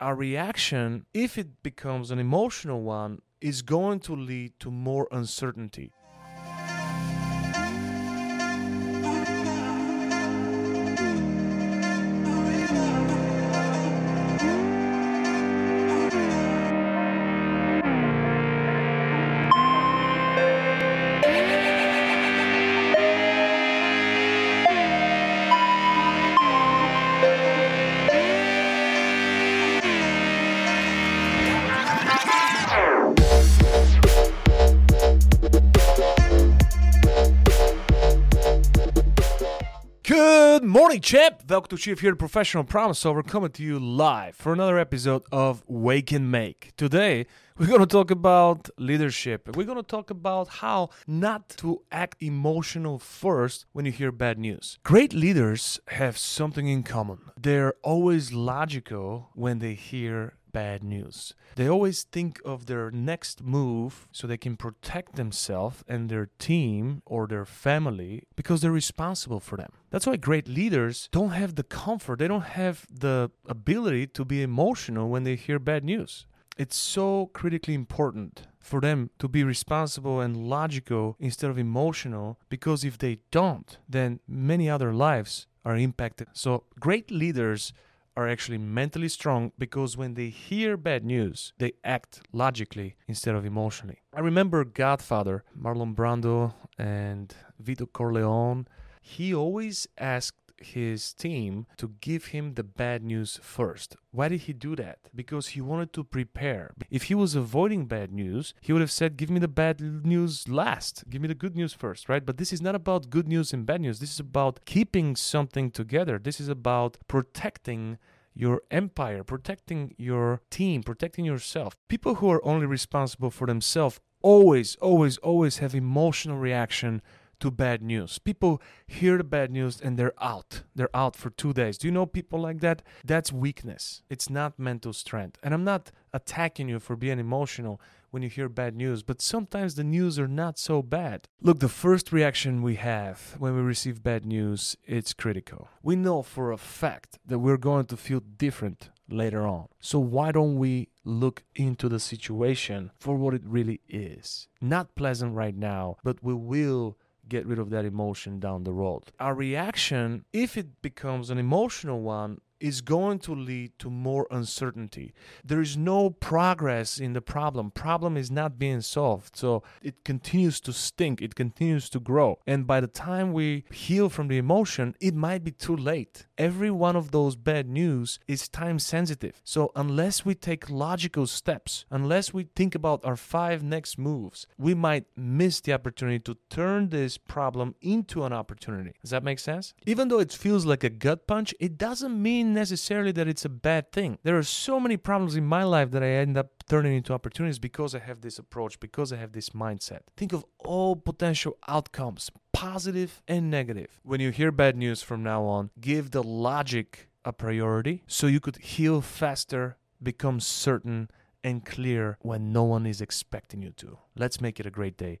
our reaction, if it becomes an emotional one, is going to lead to more uncertainty. Good morning, champ. Welcome to Chief here, professional problem solver, coming to you live for another episode of Wake N' Make. Today, we're going to talk about leadership. We're going to talk about how not to act emotional first when you hear bad news. Great leaders have something in common. They're always logical when they hear bad news. They always think of their next move so they can protect themselves and their team or their family because they're responsible for them. That's why great leaders don't have the comfort, they don't have the ability to be emotional when they hear bad news. It's so critically important for them to be responsible and logical instead of emotional because if they don't, then many other lives are impacted. So, great leaders are actually mentally strong because when they hear bad news, they act logically instead of emotionally. I remember Godfather, Marlon Brando, and Vito Corleone. He always asked his team to give him the bad news first. Why did he do that? Because he wanted to prepare. If he was avoiding bad news, he would have said, Give me the bad news last. Give me the good news first, right? But this is not about good news and bad news. This is about keeping something together. This is about protecting your empire, protecting your team, protecting yourself. People who are only responsible for themselves always, always, always have emotional reaction to bad news. People hear the bad news and they're out. They're out for two days. Do you know people like that? That's weakness. It's not mental strength. And I'm not attacking you for being emotional when you hear bad news, but sometimes the news are not so bad. Look, the first reaction we have when we receive bad news, it's critical. We know for a fact that we're going to feel different later on. So why don't we look into the situation for what it really is? Not pleasant right now, but we will get rid of that emotion down the road. Our reaction, if it becomes an emotional one, is going to lead to more uncertainty. There is no progress in the problem. Problem is not being solved. So it continues to stink, it continues to grow. And by the time we heal from the emotion, it might be too late. Every one of those bad news is time sensitive. So unless we take logical steps, unless we think about our five next moves, we might miss the opportunity to turn this problem into an opportunity. Does that make sense? Even though it feels like a gut punch, it doesn't necessarily that it's a bad thing. There are so many problems in my life that I end up turning into opportunities because I have this approach, because I have this mindset. Think of all potential outcomes, positive and negative. When you hear bad news from now on, give the logic a priority so you could heal faster, become certain and clear when no one is expecting you to. Let's make it a great day.